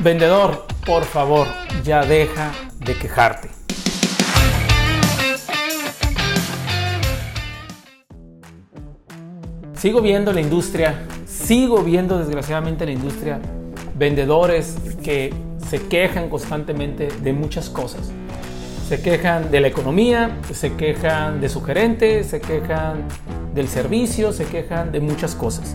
Vendedor, por favor, ya deja de quejarte. Sigo viendo la industria, sigo viendo desgraciadamente la industria, vendedores que se quejan constantemente de muchas cosas. Se quejan de la economía, se quejan de su gerente, se quejan del servicio, se quejan de muchas cosas.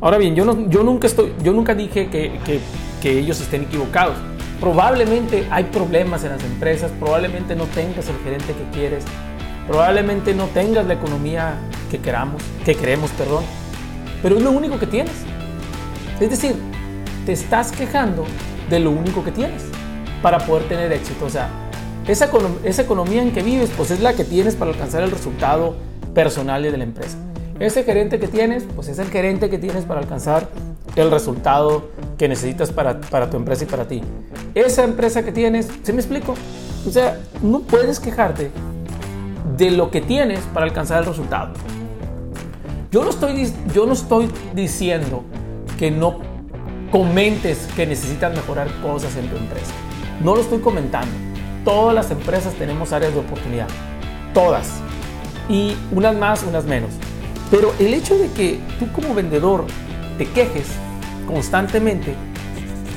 Ahora bien, yo, no, yo, nunca, estoy, yo nunca dije que, que, que ellos estén equivocados. Probablemente hay problemas en las empresas, probablemente no tengas el gerente que quieres, probablemente no tengas la economía que queramos, que queremos, perdón, pero es lo único que tienes. Es decir, te estás quejando de lo único que tienes para poder tener éxito. O sea, esa, esa economía en que vives, pues es la que tienes para alcanzar el resultado personal de la empresa. Ese gerente que tienes, pues es el gerente que tienes para alcanzar el resultado que necesitas para, para tu empresa y para ti. Esa empresa que tienes, ¿se me explico? O sea, no puedes quejarte de lo que tienes para alcanzar el resultado. Yo no estoy, yo no estoy diciendo que no comentes que necesitas mejorar cosas en tu empresa. No lo estoy comentando. Todas las empresas tenemos áreas de oportunidad. Todas. Y unas más, unas menos. Pero el hecho de que tú como vendedor te quejes constantemente,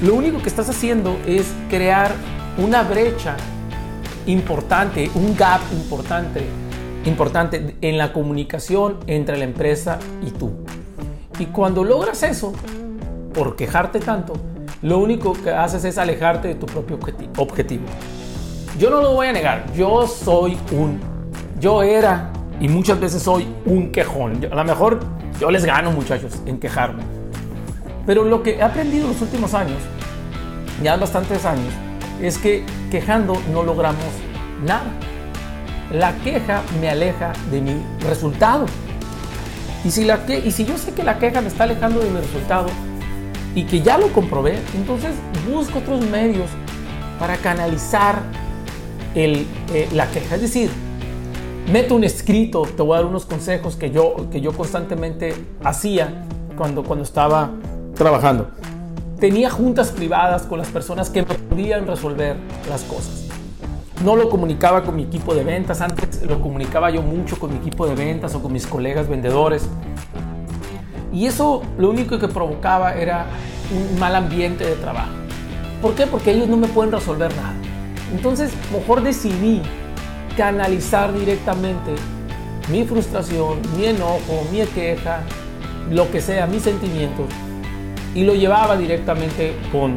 lo único que estás haciendo es crear una brecha importante, un gap importante, importante en la comunicación entre la empresa y tú. Y cuando logras eso, por quejarte tanto, lo único que haces es alejarte de tu propio objetivo. Yo no lo voy a negar, yo soy un, yo era y muchas veces soy un quejón. a lo mejor yo les gano, muchachos, en quejarme. Pero lo que he aprendido en los últimos años, ya bastantes años, es que quejando no logramos nada. La queja me aleja de mi resultado. Y si, yo sé que la queja me está alejando de mi resultado y que ya lo comprobé, entonces busco otros medios para canalizar eh, la queja. Es decir, meto un escrito, te voy a dar unos consejos que yo, que yo constantemente hacía cuando, cuando estaba trabajando. Tenía juntas privadas con las personas que podían resolver las cosas. No lo comunicaba con mi equipo de ventas, antes lo comunicaba yo mucho con mi equipo de ventas o con mis colegas vendedores. Y eso lo único que provocaba era un mal ambiente de trabajo. ¿Por qué? Porque ellos no me pueden resolver nada. Entonces, mejor decidí canalizar directamente mi frustración, mi enojo, mi queja, lo que sea, mis sentimientos, y lo llevaba directamente con,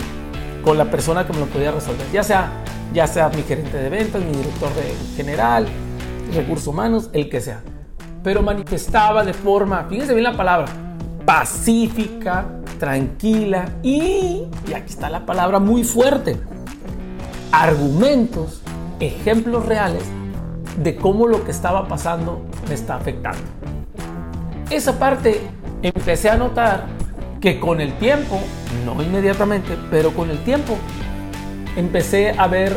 con la persona que me lo podía resolver, ya sea, ya sea mi gerente de ventas, mi director general, recursos humanos, el que sea. Pero manifestaba de forma, fíjense bien la palabra, pacífica, tranquila y, y aquí está la palabra muy fuerte, argumentos, ejemplos reales de cómo lo que estaba pasando me está afectando. Esa parte empecé a notar que con el tiempo, no inmediatamente, pero con el tiempo, empecé a ver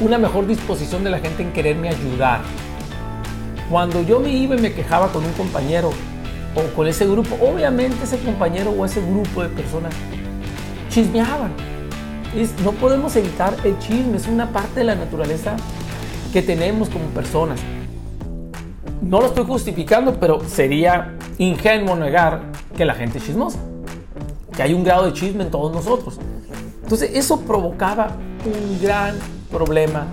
una mejor disposición de la gente en quererme ayudar. Cuando yo me iba y me quejaba con un compañero o con ese grupo, obviamente ese compañero o ese grupo de personas chismeaban. no podemos evitar el chisme, es una parte de la naturaleza que tenemos como personas. No lo estoy justificando, pero sería ingenuo negar que la gente es chismosa, que hay un grado de chisme en todos nosotros. Entonces eso provocaba un gran problema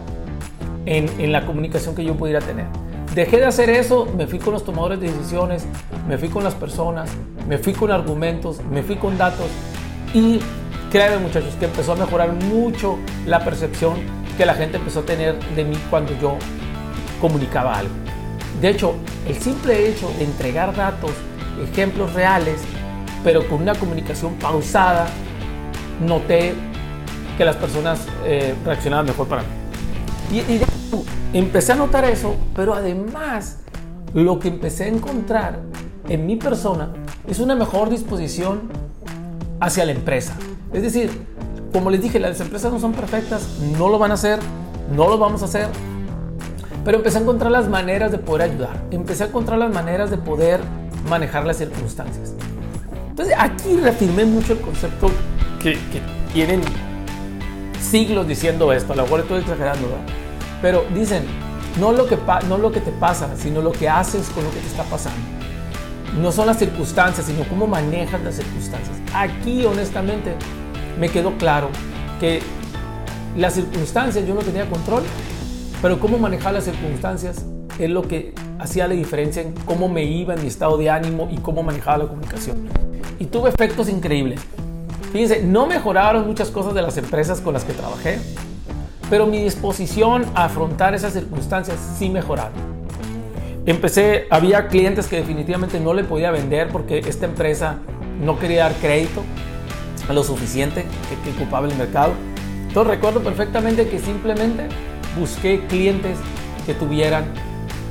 en, en la comunicación que yo pudiera tener. Dejé de hacer eso, me fui con los tomadores de decisiones, me fui con las personas, me fui con argumentos, me fui con datos y créanme muchachos que empezó a mejorar mucho la percepción que la gente empezó a tener de mí cuando yo comunicaba algo. De hecho, el simple hecho de entregar datos, ejemplos reales, pero con una comunicación pausada, noté que las personas eh, reaccionaban mejor para mí. Y, y empecé a notar eso, pero además lo que empecé a encontrar en mi persona es una mejor disposición hacia la empresa. Es decir, como les dije, las empresas no son perfectas, no lo van a hacer, no lo vamos a hacer. Pero empecé a encontrar las maneras de poder ayudar. Empecé a encontrar las maneras de poder manejar las circunstancias. Entonces aquí reafirmé mucho el concepto que, tienen siglos diciendo esto, a lo mejor estoy exagerando, ¿verdad? Pero dicen, no lo, que no lo que te pasa, sino lo que haces con lo que te está pasando. No son las circunstancias, sino cómo manejas las circunstancias. Aquí, honestamente, me quedó claro que las circunstancias yo no tenía control, pero cómo manejar las circunstancias es lo que hacía la diferencia en cómo me iba en mi estado de ánimo y cómo manejaba la comunicación. Y tuve efectos increíbles. Fíjense, no mejoraron muchas cosas de las empresas con las que trabajé, pero mi disposición a afrontar esas circunstancias sí mejoraron. Empecé, había clientes que definitivamente no le podía vender porque esta empresa no quería dar crédito lo suficiente que, que ocupaba el mercado. Entonces recuerdo perfectamente que simplemente busqué clientes que tuvieran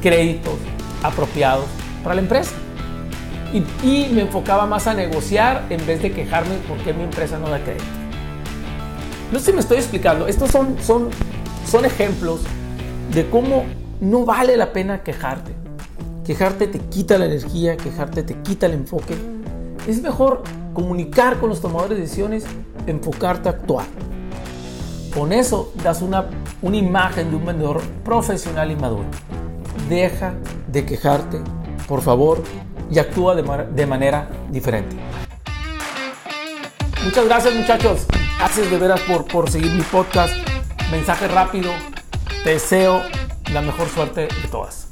créditos apropiados para la empresa. Y, me enfocaba más a negociar en vez de quejarme porque mi empresa no da crédito. No sé si me estoy explicando. Estos son, son, son ejemplos de cómo no vale la pena quejarte. Quejarte te quita la energía, quejarte te quita el enfoque. Es mejor comunicar con los tomadores de decisiones, enfocarte a actuar. Con eso das una, una imagen de un vendedor profesional y maduro. Deja de quejarte, por favor, y actúa de, manera diferente. Muchas gracias muchachos. Gracias de veras por, por seguir mi podcast. Mensaje rápido. Te deseo la mejor suerte de todas.